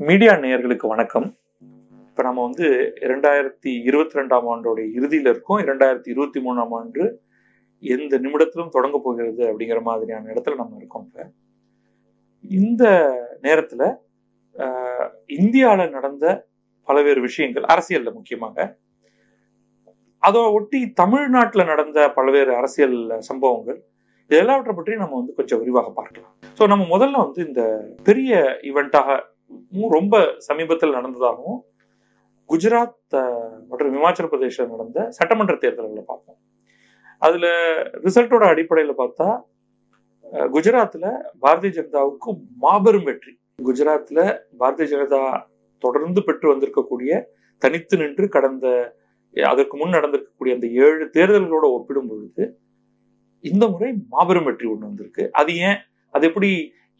Media நேயர்களுக்கு வணக்கம். இப்போ நம்ம வந்து இரண்டாயிரத்தி இருபத்தி ரெண்டாம் ஆண்டோடைய இறுதியில் இருக்கோம். இரண்டாயிரத்தி இருபத்தி மூணாம் ஆண்டு எந்த நிமிடத்திலும் தொடங்க போகிறது அப்படிங்கிற மாதிரியான இடத்துல நம்ம இருக்கோம் இப்போ. இந்த நேரத்தில் இந்தியாவில் நடந்த பல்வேறு விஷயங்கள் அரசியலில் முக்கியமாக அதை ஒட்டி தமிழ்நாட்டில் நடந்த பல்வேறு அரசியல் சம்பவங்கள் இது எல்லாவற்றை பற்றி நம்ம வந்து கொஞ்சம் விரிவாக பார்க்கலாம். ஸோ நம்ம முதல்ல வந்து இந்த பெரிய ஈவெண்ட்டாக ரொம்ப சமீபத்தில் நடந்ததாகவும் குஜராத் மற்றும் இமாச்சல பிரதேசம் நடந்த சட்டமன்ற தேர்தல்களை பார்ப்போம் அதில் ரிசல்ட்டோட அடிப்படையில் பார்த்தா குஜராத்தில் பாரதிய ஜனதாவுக்கு மாபெரும் வெற்றி. குஜராத்தில் பாரதிய ஜனதா தொடர்ந்து பெற்று வந்திருக்கக்கூடிய தனித்து நின்று கடந்த அதற்கு முன் நடந்திருக்கக்கூடிய அந்த ஏழு தேர்தல்களோட ஒப்பிடும் பொழுது இந்த முறை மாபெரும் வெற்றி ஒன்று வந்திருக்கு. அது ஏன் அது எப்படி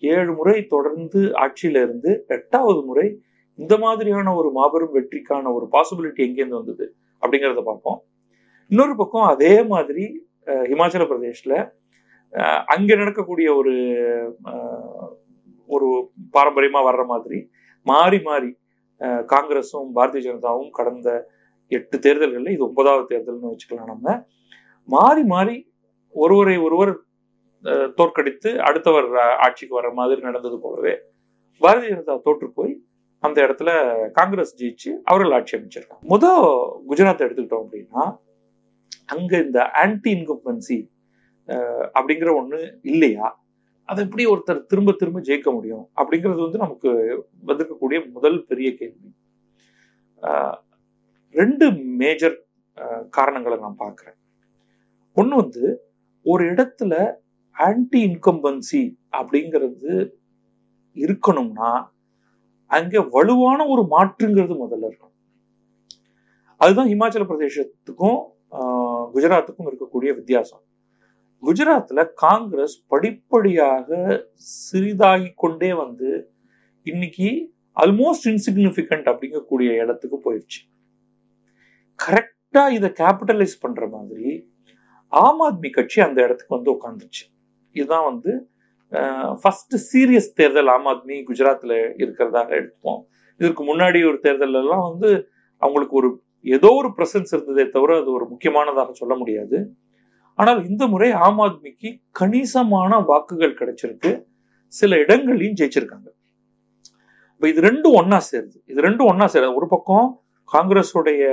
ஏழு முறை தொடர்ந்து ஆட்சியில இருந்து எட்டாவது முறை இந்த மாதிரியான ஒரு மாபெரும் வெற்றிக்கான ஒரு பாசிபிலிட்டி எங்கேருந்து வந்தது அப்படிங்கிறத பார்ப்போம். இன்னொரு பக்கம் அதே மாதிரி ஹிமாச்சல பிரதேஷில் பிரதேஷ்ல நடக்கக்கூடிய ஒரு ஒரு பாரம்பரியமாக வர்ற மாதிரி மாறி மாறி காங்கிரஸும் பாரதிய ஜனதாவும் கடந்த எட்டு தேர்தல்களில் இது ஒன்பதாவது தேர்தல்னு வச்சுக்கலாம் நம்ம மாறி மாறி ஒருவரை ஒருவர் தோற்கடித்து அடுத்தவர் ஆட்சிக்கு வர மாதிரி நடந்தது போலவே பாரதிய ஜனதா தோற்று போய் அந்த இடத்துல காங்கிரஸ் ஜெயிச்சு அவர்கள் ஆட்சி அமைச்சிருக்காங்க. முத குஜராத் எடுத்துக்கிட்டோம் அப்படின்னா அங்க இந்த ஆன்டி இன்கம்பன்சி அப்படிங்கிற ஒண்ணு இல்லையா? அதை எப்படி ஒருத்தர் திரும்ப திரும்ப ஜெயிக்க முடியும்? அப்படிங்கிறது வந்து நமக்கு வந்திருக்கக்கூடிய முதல் பெரிய கேள்வி. ரெண்டு மேஜர் காரணங்களை நான் பார்க்குறேன். ஒன்று வந்து ஒரு இடத்துல ஆன்டி இன்கம்பன்சி அப்படிங்கிறது இருக்கணும்னா அங்கே வலுவான ஒரு மாற்றுங்கிறது முதல்ல இருக்கும் அதுதான் இமாச்சல பிரதேசத்துக்கும் குஜராத்துக்கும் இருக்கக்கூடிய வித்தியாசம். குஜராத்தில் காங்கிரஸ் படிப்படியாக சிறிதாகி கொண்டே வந்து இன்னைக்கு ஆல்மோஸ்ட் இன்சிக்னிஃபிகண்ட் அப்படிங்கக்கூடிய இடத்துக்கு போயிடுச்சு கரெக்டாக இதை கேபிட்டலைஸ் பண்ணுற மாதிரி ஆம் ஆத்மி கட்சி அந்த இடத்துக்கு வந்து உட்காந்துருச்சு இதுதான் வந்து ஃபர்ஸ்ட் சீரியஸ் தேர்தல் ஆம் ஆத்மி குஜராத்தில் இருக்கிறதாக எடுத்துப்போம். இதற்கு முன்னாடி ஒரு தேர்தல் எல்லாம் வந்து அவங்களுக்கு ஒரு ஏதோ ஒரு பிரசன்ஸ் இருந்ததே தவிர அது ஒரு முக்கியமானதாக சொல்ல முடியாது. ஆனால் இந்த முறை ஆம் ஆத்மிக்கு கணிசமான வாக்குகள் கிடைச்சிருக்கு. சில இடங்களையும் ஜெயிச்சிருக்காங்க. இப்போ இது ரெண்டும் ஒன்றா சேருது இது ரெண்டும் ஒன்றா சேருது ஒரு பக்கம் காங்கிரஸுடைய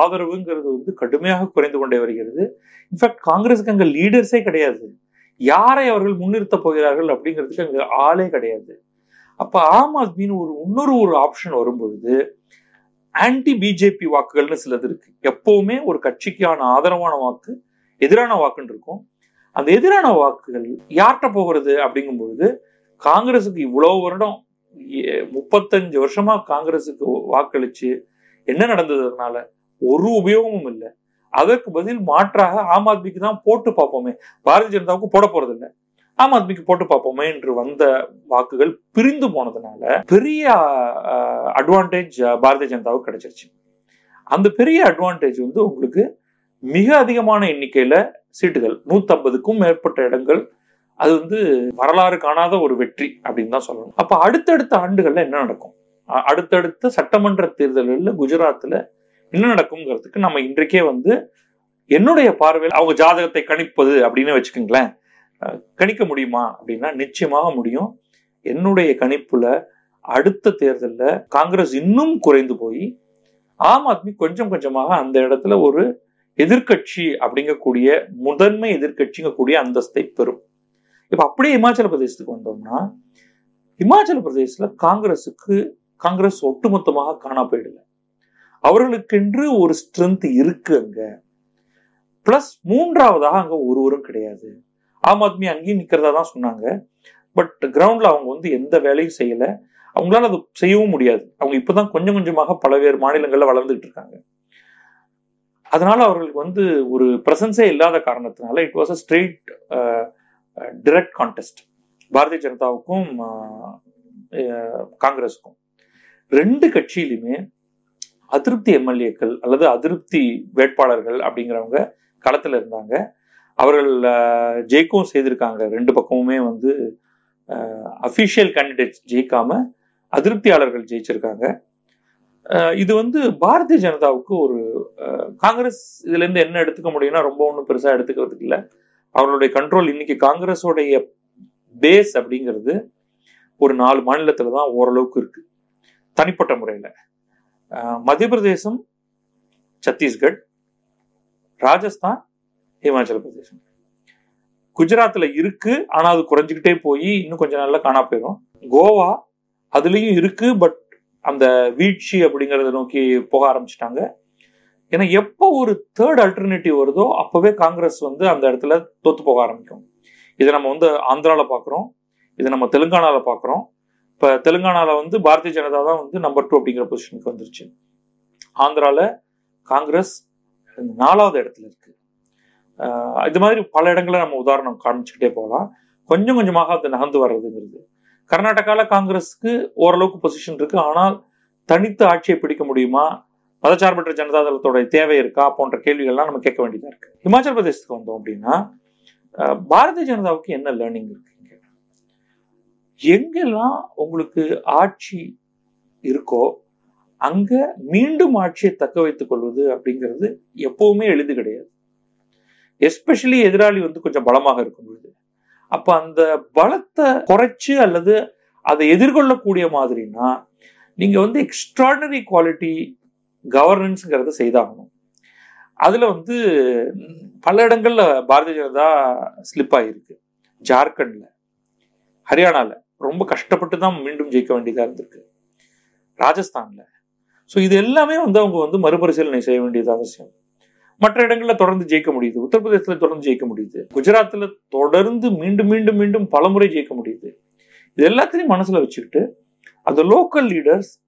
ஆதரவுங்கிறது வந்து கடுமையாக குறைந்து கொண்டே வருகிறது. இன்ஃபேக்ட் காங்கிரஸுக்கு அங்கே லீடர்ஸே கிடையாது. யாரை அவர்கள் முன்னிறுத்த போகிறார்கள் அப்படிங்கிறதுக்கு அங்கே ஆளே கிடையாது. அப்போ ஆம் ஆத்மின்னு ஒரு இன்னொரு ஒரு ஆப்ஷன் வரும்பொழுது ஆன்டி பிஜேபி வாக்குகள்னு சிலது இருக்கு. எப்பவுமே ஒரு கட்சிக்கான ஆதரவான வாக்கு எதிரான வாக்குன்னு இருக்கும். அந்த எதிரான வாக்குகள் யார்கிட்ட போகிறது அப்படிங்கும் பொழுது காங்கிரஸுக்கு இவ்வளோ வருடம் ஏ- முப்பத்தஞ்சு வருஷமா காங்கிரஸுக்கு வாக்களிச்சு என்ன நடந்ததுனால ஒரு உபயோகமும் இல்லை. அதற்கு பதில் மாற்றாக ஆம் ஆத்மிக்கு தான் போட்டு பார்ப்போமே. பாரதிய ஜனதாவுக்கு போட போறது இல்லை ஆம் ஆத்மிக்கு போட்டு பார்ப்போமே என்று வந்த வாக்குகள் பிரிந்து போனதுனால பெரிய அட்வான்டேஜ் பாரதிய ஜனதாவுக்கு கிடைச்சிருச்சு. அந்த பெரிய அட்வான்டேஜ் வந்து உங்களுக்கு மிக அதிகமான எண்ணிக்கையில சீட்டுகள் நூத்தம்பதுக்கும் மேற்பட்ட இடங்கள். அது வந்து வரலாறு காணாத ஒரு வெற்றி அப்படின்னு தான் சொல்லணும். அப்ப அடுத்தடுத்த ஆண்டுகள்ல என்ன நடக்கும்? அடுத்தடுத்த சட்டமன்ற தேர்தல்களில் குஜராத்ல என்ன நடக்குங்கிறதுக்கு நம்ம இன்றைக்கே வந்து என்னுடைய பார்வையில் அவங்க ஜாதகத்தை கணிப்பது அப்படின்னு வச்சுக்கோங்களேன். கணிக்க முடியுமா அப்படின்னா நிச்சயமாக முடியும். என்னுடைய கணிப்புல அடுத்த தேர்தல்ல காங்கிரஸ் இன்னும் குறைந்து போய் ஆம் ஆத்மி கொஞ்சம் கொஞ்சமாக அந்த இடத்துல ஒரு எதிர்க்கட்சி அப்படிங்கக்கூடிய முதன்மை எதிர்க்கட்சிங்கக்கூடிய அந்தஸ்தை பெறும். இப்போ அப்படியே இமாச்சல பிரதேசத்துக்கு வந்தோம்னா இமாச்சல பிரதேசத்துல காங்கிரஸுக்கு காங்கிரஸ் ஒட்டுமொத்தமாக காணா போயிடல அவர்களுக்கென்று ஒரு ஸ்ட்ரென்த் இருக்கு அங்க. பிளஸ் மூன்றாவதாக அங்க ஒருவரும் கிடையாது. ஆம் ஆத்மி அங்கேயும் நிக்கிறதா தான் சொன்னாங்க. பட் கிரவுண்ட்ல அவங்க வந்து எந்த வேலையும் செய்யல. அவங்களால அது செய்யவும் முடியாது. அவங்க இப்பதான் கொஞ்சம் கொஞ்சமாக பல்வேறு மாநிலங்கள்ல வளர்ந்துட்டு இருக்காங்க. அதனால அவர்களுக்கு வந்து ஒரு பிரசன்ஸே இல்லாத காரணத்தினால it was a straight direct contest Bharatiya ஜனதாவுக்கும் uh, uh, காங்கிரஸுக்கும். ரெண்டு கட்சியிலுமே அதிருப்தி எம்எல்ஏக்கள் அல்லது அதிருப்தி வேட்பாளர்கள் அப்படிங்கிறவங்க களத்தில் இருந்தாங்க. அவர்கள் ஜெயிக்கவும் செய்திருக்காங்க. ரெண்டு பக்கமுமே வந்து அஃபிஷியல் கேண்டிடேட்ஸ் ஜெயிக்காம அதிருப்தியாளர்கள் ஜெயிச்சிருக்காங்க. இது வந்து பாரதிய ஜனதாவுக்கு ஒரு காங்கிரஸ் இதுலேருந்து என்ன எடுத்துக்க முடியும்னா ரொம்ப ஒன்றும் பெருசாக எடுத்துக்கிறதுக்கு இல்லை. அவர்களுடைய கண்ட்ரோல் இன்னைக்கு காங்கிரஸோடைய பேஸ் அப்படிங்கிறது ஒரு நாலு மாநிலத்தில் தான் ஓரளவுக்கு இருக்குது தனிப்பட்ட முறையில். மத்திய பிரதேசம் சத்தீஸ்கட் ராஜஸ்தான் ஹிமாச்சல பிரதேசம். குஜராத்தில் இருக்கு ஆனால் அது குறைஞ்சிக்கிட்டே போய் இன்னும் கொஞ்சம் நாளில் காணா போயிடும் கோவா அதுலேயும் இருக்கு பட் அந்த வீழ்ச்சி அப்படிங்கிறத நோக்கி போக ஆரம்பிச்சிட்டாங்க. ஏன்னா எப்போ ஒரு தேர்ட் அல்டர்னேட்டிவ் வருதோ அப்போவே காங்கிரஸ் வந்து அந்த இடத்துல தோத்து போக ஆரம்பிக்கும். இதை நம்ம வந்து ஆந்திராவில் பார்க்குறோம் இதை நம்ம தெலுங்கானாவில் பார்க்குறோம் இப்போ தெலுங்கானாவில் வந்து பாரதிய ஜனதா தான் வந்து நம்பர் டூ அப்படிங்கிற பொசிஷனுக்கு வந்துருச்சு. ஆந்திராவில் காங்கிரஸ் நாலாவது இடத்துல இருக்கு. இது மாதிரி பல இடங்களை நம்ம உதாரணம் காமிச்சுக்கிட்டே போகலாம். கொஞ்சம் கொஞ்சமாக அது நகர்ந்து வர்றதுங்கிறது. கர்நாடகாவில் காங்கிரஸுக்கு ஓரளவுக்கு பொசிஷன் இருக்கு. ஆனால் தனித்து ஆட்சியை பிடிக்க முடியுமா? மதச்சார்பற்ற ஜனதா தளத்தோட தேவை இருக்கா? போன்ற கேள்விகள்லாம் நம்ம கேட்க வேண்டியதாக இருக்கு. இமாச்சல பிரதேசத்துக்கு வந்தோம் அப்படின்னா பாரதிய ஜனதாவுக்கு என்ன லேர்னிங் இருக்கு? எங்கெல்லாம் உங்களுக்கு ஆட்சி இருக்கோ அங்க மீண்டும் ஆட்சியை தக்க வைத்துக் கொள்வது அப்படிங்கிறது எப்பவுமே எளிது கிடையாது. எஸ்பெஷலி எதிராளி வந்து கொஞ்சம் பலமாக இருக்கும் பொழுது. அப்ப அந்த பலத்தை குறைச்சு அல்லது அதை எதிர்கொள்ளக்கூடிய மாதிரினா நீங்க வந்து எக்ஸ்ட்ராடனரி குவாலிட்டி கவர்னன்ஸ்ங்கிறத செய்தாகணும். அதுல வந்து பல இடங்கள்ல பாரதிய ஜனதா ஸ்லிப் ஆகியிருக்கு ஜார்க்கண்ட்ல ஹரியானால. ரொம்ப கஷ்டப்பட்டு தான் மீண்டும் ஜெயிக்க வேண்டியதாக இருந்திருக்கு. ராஜஸ்தானில். ஸோ இது எல்லாமே வந்து அவங்க வந்து மறுபரிசீலனை செய்ய வேண்டியது அவசியம். மற்ற இடங்களில் தொடர்ந்து ஜெயிக்க முடியுது. உத்தரப்பிரதேசத்தில் தொடர்ந்து ஜெயிக்க முடியுது. குஜராத்தில் தொடர்ந்து மீண்டும் மீண்டும் மீண்டும் பலமுறை ஜெயிக்க முடியுது. இது எல்லாத்தையும் மனசில் வச்சுக்கிட்டு அந்த லோக்கல் லீடர்ஸ்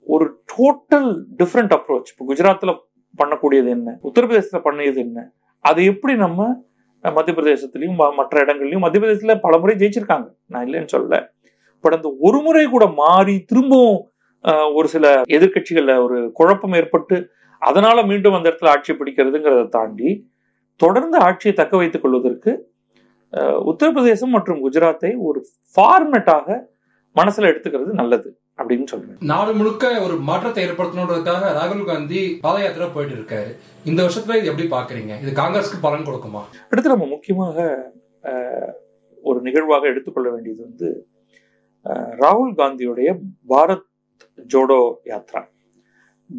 ஒரு டோட்டல் டிஃப்ரெண்ட் அப்ரோச் இப்போ குஜராத்தில் பண்ணக்கூடியது என்ன? உத்தரப்பிரதேசத்தில் பண்ணியது என்ன? அதை எப்படி நம்ம மத்திய பிரதேசத்துலையும் ம- மற்ற இடங்கள்லையும் மத்திய பிரதேசத்தில் பல முறை ஜெயிச்சிருக்காங்க. நான் இல்லைன்னு சொல்லலை. பட் அந்த ஒரு முறை கூட மாறி திரும்பவும் ஒரு சில எதிர்க்கட்சிகள்ல ஒரு குழப்பம் ஏற்பட்டு அதனால மீண்டும் அந்த இடத்துல ஆட்சி பிடிக்கிறதுங்கிறத தாண்டி தொடர்ந்து ஆட்சியை தக்க வைத்துக் கொள்வதற்கு உத்தரப்பிரதேசம் மற்றும் குஜராத்தை ஒரு ஃபார்மேட்டாக மனசுல எடுத்துக்கிறது நல்லது அப்படின்னு சொல்றேன். நாடு முழுக்க ஒரு மாற்றத்தை ஏற்படுத்தணுன்றதுக்காக ராகுல் காந்தி பாத யாத்திரை போயிட்டு இருக்காரு. இந்த வருஷத்துல இது எப்படி பாக்குறீங்க? இது காங்கிரஸ்க்கு பலன் கொடுக்குமா? அடுத்து நம்ம முக்கியமாக ஒரு நிகழ்வாக எடுத்துக்கொள்ள வேண்டியது வந்து ராகுல் காந்தியுடைய பாரத் ஜோடோ யாத்ரா.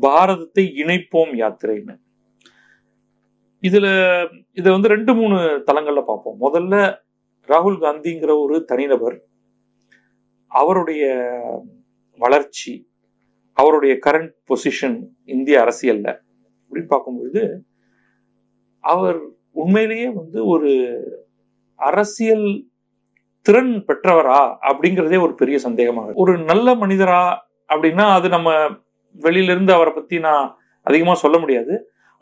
பாரதத்தை இணைப்போம் யாத்திரைன்னு. இதுல இதை வந்து ரெண்டு மூணு தளங்கள்ல பார்ப்போம். முதல்ல ராகுல் காந்திங்கிற ஒரு தனிநபர் அவருடைய வளர்ச்சி அவருடைய கரண்ட் பொசிஷன் இந்திய அரசியல்ல அப்படின்னு பார்க்கும்பொழுது அவர் உண்மையிலேயே வந்து ஒரு அரசியல் திறன் பெற்றவரா அப்படிங்கிறதே ஒரு பெரிய சந்தேகமாக ஒரு நல்ல மனிதரா அப்படின்னா அது நம்ம வெளியில இருந்து அவரை பத்தி நான் அதிகமாக சொல்ல முடியாது.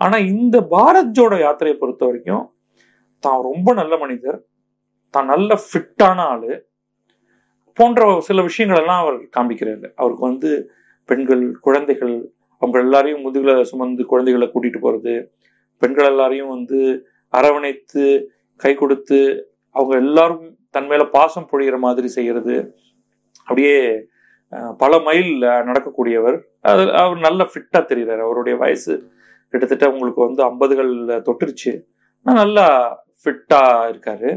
ஆனா இந்த பாரத் ஜோடோ யாத்திரையை பொறுத்த வரைக்கும் தான் ரொம்ப நல்ல மனிதர் தான் நல்ல ஃபிட்டான ஆளு போன்ற சில விஷயங்கள் எல்லாம் அவர் காண்பிக்கிறாரு அவருக்கு வந்து பெண்கள் குழந்தைகள் அவங்க எல்லாரையும் முதுகில் சுமந்து குழந்தைகளை கூட்டிட்டு போறது பெண்கள் எல்லாரையும் வந்து அரவணைத்து கை கொடுத்து அவங்க எல்லாரும் தன் மேல பாசம் பொழிகிற மாதிரி செய்யறது. அப்படியே பல மைல் நடக்கக்கூடியவர். அது அவர் நல்ல ஃபிட்டா தெரிகிறார் அவருடைய வயசு கிட்டத்தட்ட உங்களுக்கு வந்து ஐம்பதுகள் தொட்டுருச்சு. நல்லா ஃபிட்டா இருக்காரு.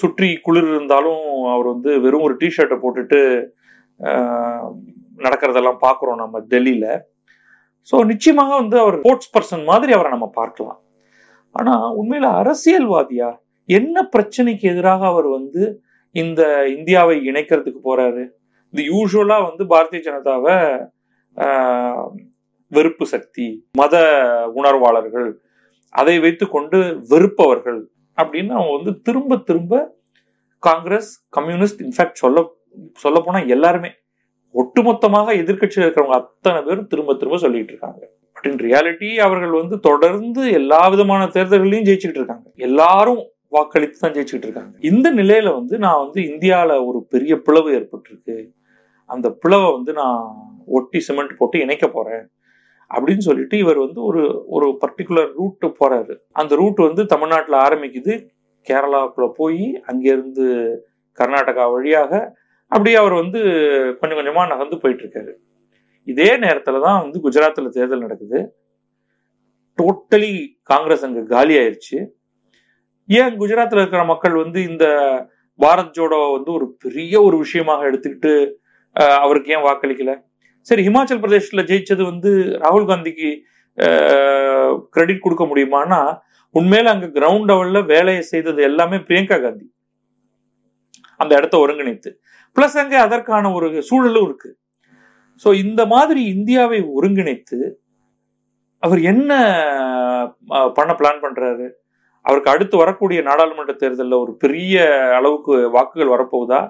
சுற்றி குளிர் இருந்தாலும் அவர் வந்து வெறும் ஒரு டிஷர்ட்டை போட்டுட்டு நடக்கிறதெல்லாம் பார்க்குறோம் நம்ம டெல்லியில். ஸோ நிச்சயமாக வந்து அவர் ஸ்போர்ட்ஸ் பர்சன் மாதிரி அவரை நம்ம பார்க்கலாம். ஆனால் உண்மையில் அரசியல்வாதியா? என்ன பிரச்சனைக்கு எதிராக அவர் வந்து இந்த இந்தியாவை இணைக்கிறதுக்கு போறாரு? இது யூஸ்வலா வந்து பாரதிய ஜனதாவை வெறுப்பு சக்தி மத உணர்வாளர்கள் அதை வைத்துக்கொண்டு வெறுப்பவர்கள் அப்படின்னு அவங்க வந்து திரும்ப திரும்ப காங்கிரஸ் கம்யூனிஸ்ட் இன்ஃபேக்ட் சொல்ல சொல்ல போனா எல்லாருமே ஒட்டுமொத்தமாக எதிர்க்கட்சியில் இருக்கிறவங்க அத்தனை பேரும் திரும்ப திரும்ப சொல்லிட்டு இருக்காங்க. பட் இன் ரியாலிட்டி அவர்கள் வந்து தொடர்ந்து எல்லா விதமான தேர்தல்களையும் ஜெயிச்சுக்கிட்டு இருக்காங்க. எல்லாரும் வாக்களித்து தான் ஜெயிச்சுட்டு இருக்காங்க. இந்த நிலையில வந்து நான் வந்து இந்தியாவில் ஒரு பெரிய பிளவு ஏற்பட்டிருக்கு. அந்த பிளவை வந்து நான் ஒட்டி சிமெண்ட் போட்டு இணைக்க போறேன் அப்படின்னு சொல்லிட்டு இவர் வந்து ஒரு ஒரு பர்டிகுலர் ரூட்டு போறாரு. அந்த ரூட் வந்து தமிழ்நாட்டில் ஆரம்பிக்குது. கேரளாவுக்குள்ள போய் அங்கிருந்து கர்நாடகா வழியாக அப்படியே அவர் வந்து கொஞ்சம் கொஞ்சமாக நகர்ந்து போயிட்டு இருக்காரு. இதே நேரத்தில் தான் வந்து குஜராத்தில் தேர்தல் நடக்குது. டோட்டலி காங்கிரஸ் அங்கே காலி ஆயிடுச்சு ஏன் குஜராத்ல இருக்கிற மக்கள் வந்து இந்த பாரத் ஜோடோ வந்து ஒரு பெரிய ஒரு விஷயமாக எடுத்துக்கிட்டு அவருக்கு ஏன் வாக்களிக்கல? சரி ஹிமாச்சல் பிரதேஷ்ல ஜெயிச்சது வந்து ராகுல் காந்திக்கு கிரெடிட் கொடுக்க முடியுமானா உண்மையில அங்க கிரவுண்ட் லெவல்ல வேலையை செய்தது எல்லாமே பிரியங்கா காந்தி. அந்த இடத்த ஒருங்கிணைத்து. பிளஸ் அங்க அதற்கான ஒரு சூழலும் இருக்கு. ஸோ இந்த மாதிரி இந்தியாவை ஒருங்கிணைத்து அவர் என்ன பண்ண பிளான் பண்றாரு? அவருக்கு அடுத்து வரக்கூடிய நாடாளுமன்ற தேர்தலில் ஒரு பெரிய அளவுக்கு வாக்குகள் வரப்போகுதா?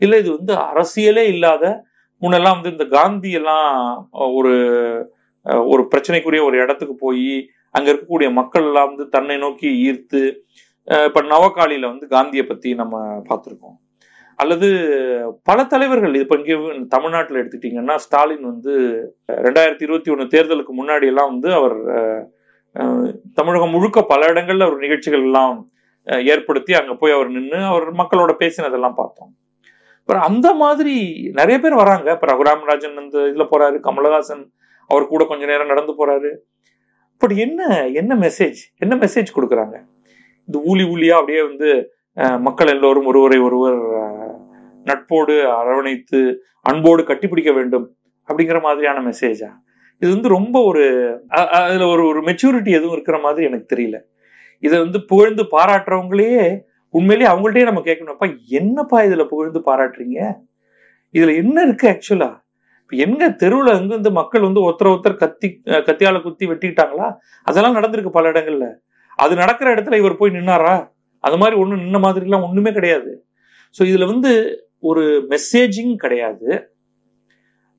இல்லை இது வந்து அரசியலே இல்லாத முன்னெல்லாம் வந்து இந்த காந்தி எல்லாம் ஒரு ஒரு பிரச்சனைக்குரிய ஒரு இடத்துக்கு போய் அங்கே இருக்கக்கூடிய மக்கள் எல்லாம் வந்து தன்னை நோக்கி ஈர்த்து இப்போ நவகாலியில் வந்து காந்தியை பற்றி நம்ம பார்த்துருக்கோம். அல்லது பல தலைவர்கள் இப்போ இங்கே தமிழ்நாட்டில் எடுத்துட்டீங்கன்னா ஸ்டாலின் வந்து ரெண்டாயிரத்தி இருபத்தி ஒன்று தேர்தலுக்கு முன்னாடியெல்லாம் வந்து அவர் தமிழகம் முழுக்க பல இடங்கள்ல ஒரு நிகழ்ச்சிகள் எல்லாம் ஏற்படுத்தி அங்க போய் அவர் நின்று அவர் மக்களோட பேசினதெல்லாம் பார்த்தோம். அப்புறம் அந்த மாதிரி நிறைய பேர் வராங்க. இப்போ ரகுராமராஜன் அந்த இதுல போறாரு கமலஹாசன் அவர் கூட கொஞ்ச நேரம் நடந்து போறாரு. பட் என்ன என்ன மெசேஜ் என்ன மெசேஜ் கொடுக்குறாங்க? இந்த ஊலி ஊலியா அப்படியே வந்து மக்கள் எல்லோரும் ஒருவரை ஒருவர் நட்போடு அரவணைத்து அன்போடு கட்டிப்பிடிக்க வேண்டும் அப்படிங்கிற மாதிரியான மெசேஜா இது வந்து ரொம்ப ஒரு அதில் அதுல ஒரு ஒரு மெச்சூரிட்டி எதுவும் இருக்கிற மாதிரி எனக்கு தெரியல. இதை வந்து புகழ்ந்து பாராட்டுறவங்களையே உண்மையிலேயே அவங்கள்ட்டயே நம்ம கேட்கணும்ப்பா என்னப்பா இதுல புகழ்ந்து பாராட்டுறீங்க? இதுல என்ன இருக்கு ஆக்சுவலா இப்போ எங்க தெருவில் எங்க மக்கள் வந்து ஒருத்தர் ஒருத்தர் கத்தி கத்தியால குத்தி வெட்டிக்கிட்டாங்களா அதெல்லாம் நடந்திருக்கு பல இடங்கள்ல. அது நடக்கிற இடத்துல இவர் போய் நின்னாரா? அது மாதிரி ஒன்றும் நின்ன மாதிரிலாம் ஒன்றுமே கிடையாது. ஸோ இதில் வந்து ஒரு மெசேஜிங் கிடையாது.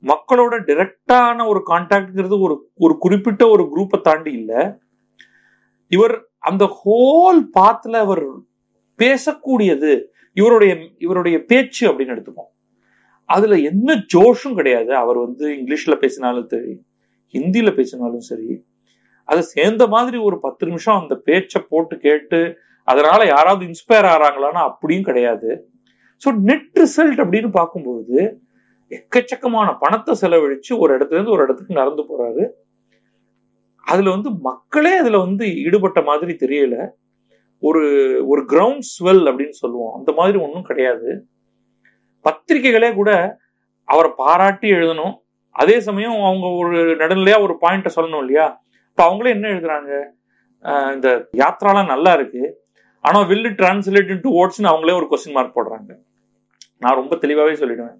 மக்களோட டிரெக்டான ஒரு கான்டாக்ட்ங்கிறது ஒரு ஒரு குறிப்பிட்ட ஒரு குரூப்பை தாண்டி இல்லை. இவர் அந்த ஹோல் பாத்துல அவர் பேசக்கூடியது இவருடைய இவருடைய பேச்சு அப்படின்னு எடுத்துப்போம். அதுல என்ன ஜோஷும் கிடையாது. அவர் வந்து இங்கிலீஷ்ல பேசினாலும் சரி ஹிந்தியில பேசினாலும் சரி அதை சேர்ந்த மாதிரி ஒரு பத்து நிமிஷம் அந்த பேச்சை போட்டு கேட்டு அதனால யாராவது இன்ஸ்பயர் ஆறாங்களான்னா அப்படியும் கிடையாது. ஸோ நெட் ரிசல்ட் அப்படின்னு பார்க்கும்பொழுது எக்கச்சக்கமான பணத்தை செலவழிச்சு ஒரு இடத்துல இருந்து ஒரு இடத்துக்கு நடந்து போறாரு. அதுல வந்து மக்களே அதுல வந்து ஈடுபட்ட மாதிரி தெரியல. ஒரு ஒரு கிரவுண்ட் ஸ்வெல் அப்படின்னு சொல்லுவோம். அந்த மாதிரி ஒன்றும் கிடையாது. பத்திரிகைகளே கூட அவரை பாராட்டி எழுதணும். அதே சமயம் அவங்க ஒரு நடுநிலையா ஒரு பாயிண்ட்டை சொல்லணும் இல்லையா? இப்போ அவங்களே என்ன எழுதுறாங்க? இந்த யாத்ராலாம் நல்லா இருக்கு. ஆனால் வில்லு டிரான்ஸ்லேட் டு ஓட்ஸ்னு அவங்களே ஒரு கொஸ்டின் மார்க் போடுறாங்க. நான் ரொம்ப தெளிவாகவே சொல்லிடுவேன்.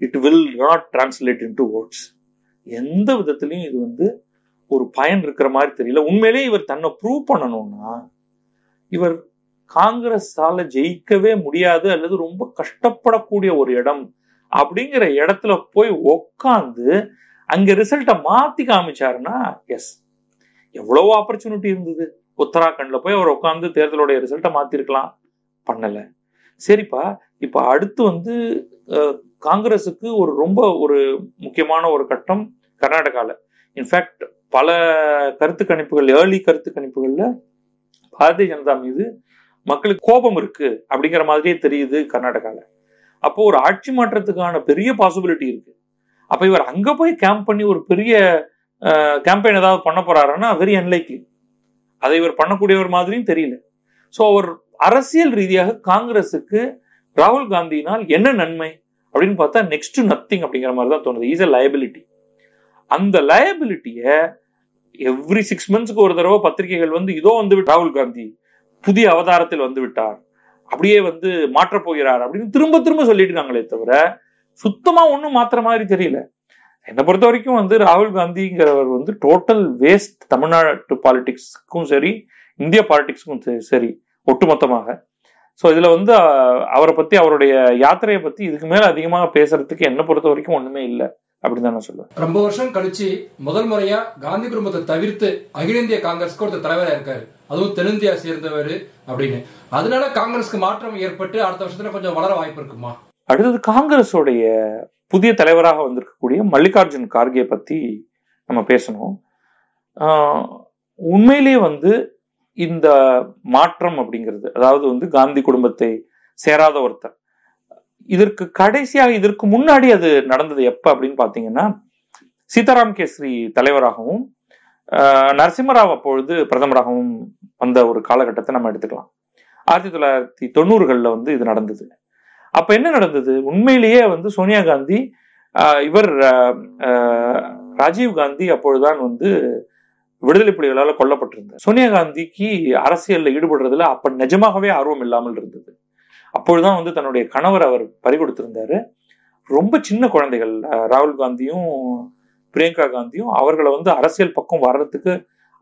It will not translate to votes எந்த விதத்துலையும் இது வந்து ஒரு பயன் இருக்கிற மாதிரி தெரியல. உண்மையிலேயே இவர் தன்னை ப்ரூவ் பண்ணணும்னா இவர் காங்கிரஸால ஜெயிக்கவே முடியாது அல்லது ரொம்ப கஷ்டப்படக்கூடிய ஒரு இடம் அப்படிங்கிற இடத்துல போய் உக்காந்து அங்க ரிசல்ட்டை மாத்தி காமிச்சாருன்னா எஸ் எவ்வளவோ ஆப்பர்ச்சுனிட்டி இருந்தது. உத்தராகண்ட்ல போய் அவர் உட்காந்து தேர்தலுடைய ரிசல்ட்டை மாத்திருக்கலாம். பண்ணல. சரிப்பா இப்ப அடுத்து வந்து காங்கிரஸுக்கு ஒரு ரொம்ப ஒரு முக்கியமான ஒரு கட்டம் கர்நாடகாவில் இன்ஃபேக்ட் பல கருத்து கணிப்புகள் ஏர்லி கருத்து கணிப்புகளில் பாரதிய ஜனதா மீது மக்களுக்கு கோபம் இருக்கு அப்படிங்கிற மாதிரியே தெரியுது கர்நாடகாவில் அப்போ ஒரு ஆட்சி மாற்றத்துக்கான பெரிய பாசிபிலிட்டி இருக்கு. அப்போ இவர் அங்கே போய் கேம்ப் பண்ணி ஒரு பெரிய கேம்பெயின் ஏதாவது பண்ண போறாருன்னா வெரி அன்லைக்லி அதை இவர் பண்ணக்கூடியவர் மாதிரியும் தெரியல. ஸோ அவர் அரசியல் ரீதியாக காங்கிரஸுக்கு ராகுல் காந்தியினால் என்ன நன்மை? அப்படின்னு பார்த்தா நெக்ஸ்ட் நத்திங் அப்படிங்கிற மாதிரி தான் தோணுது. இஸ் அ லயபிலிட்டி அந்த லயபிலிட்டியை எவ்ரி சிக்ஸ் மந்த்ஸ்க்கு ஒரு தடவை பத்திரிகைகள் வந்து இதோ வந்து ராகுல் காந்தி புதிய அவதாரத்தில் வந்து விட்டார் அப்படியே வந்து மாற்றப் போகிறார் அப்படின்னு திரும்ப திரும்ப சொல்லிட்டு இருக்காங்களே தவிர சுத்தமா ஒன்றும் மாத்துற மாதிரி தெரியல. என்னை பொறுத்த வரைக்கும் வந்து ராகுல் காந்திங்கிறவர் வந்து டோட்டல் வேஸ்ட் தமிழ்நாட்டு பாலிடிக்ஸ்க்கும் சரி இந்திய பாலிடிக்ஸ்க்கும் சரி ஒட்டுமொத்தமாக. ஸோ இதுல வந்து அவரை பத்தி அவருடைய யாத்திரையை பத்தி இதுக்கு மேல அதிகமாக பேசுறதுக்கு என்னை பொறுத்த வரைக்கும் ஒண்ணுமே இல்லை அப்படின்னு தான் நான் சொல்லுவேன். ரொம்ப வருஷம் கழிச்சு முதல் முறையா காந்தி குடும்பத்தை தவிர்த்து அகில இந்திய காங்கிரஸ்க்கு ஒருத்தர் தலைவரா இருக்காரு. அதுவும் தென்னிந்தியா சேர்ந்தவர் அப்படின்னு. அதனால காங்கிரஸ்க்கு மாற்றம் ஏற்பட்டு அடுத்த வருஷத்துல கொஞ்சம் வளர வாய்ப்பு இருக்குமா? அடுத்தது காங்கிரஸோடைய புதிய தலைவராக வந்திருக்கக்கூடிய மல்லிகார்ஜுன் கார்கே பத்தி நம்ம பேசணும். உண்மையிலேயே வந்து இந்த மாற்றம் அப்படிங்கிறது அதாவது வந்து காந்தி குடும்பத்தை சேராத ஒருத்தர். இதற்கு கடைசியாக இதற்கு முன்னாடி அது நடந்தது எப்ப அப்படின்னு பாத்தீங்கன்னா சீதாராம் கேசரி தலைவராகவும் நரசிம்மராவ் அப்பொழுது பிரதமராகவும் வந்த ஒரு காலகட்டத்தை நம்ம எடுத்துக்கலாம். ஆயிரத்தி தொள்ளாயிரத்தி தொண்ணூறுகளில் வந்து இது நடந்தது. அப்ப என்ன நடந்தது? உண்மையிலேயே வந்து சோனியா காந்தி இவர் ராஜீவ் காந்தி அப்பொழுதுதான் வந்து விடுதலை புலிகளால் கொல்லப்பட்டிருந்தார் சோனியா காந்திக்கு அரசியல்ல ஈடுபடுறதுல அப்ப நிஜமாகவே ஆர்வம் இல்லாமல் இருந்தது. அப்பொழுதுதான் வந்து தன்னுடைய கணவர் அவர் பறிகொடுத்திருந்தாரு. ரொம்ப சின்ன குழந்தைகள். ராகுல் காந்தியும் பிரியங்கா காந்தியும் அவர்களை வந்து அரசியல் பக்கம் வர்றதுக்கு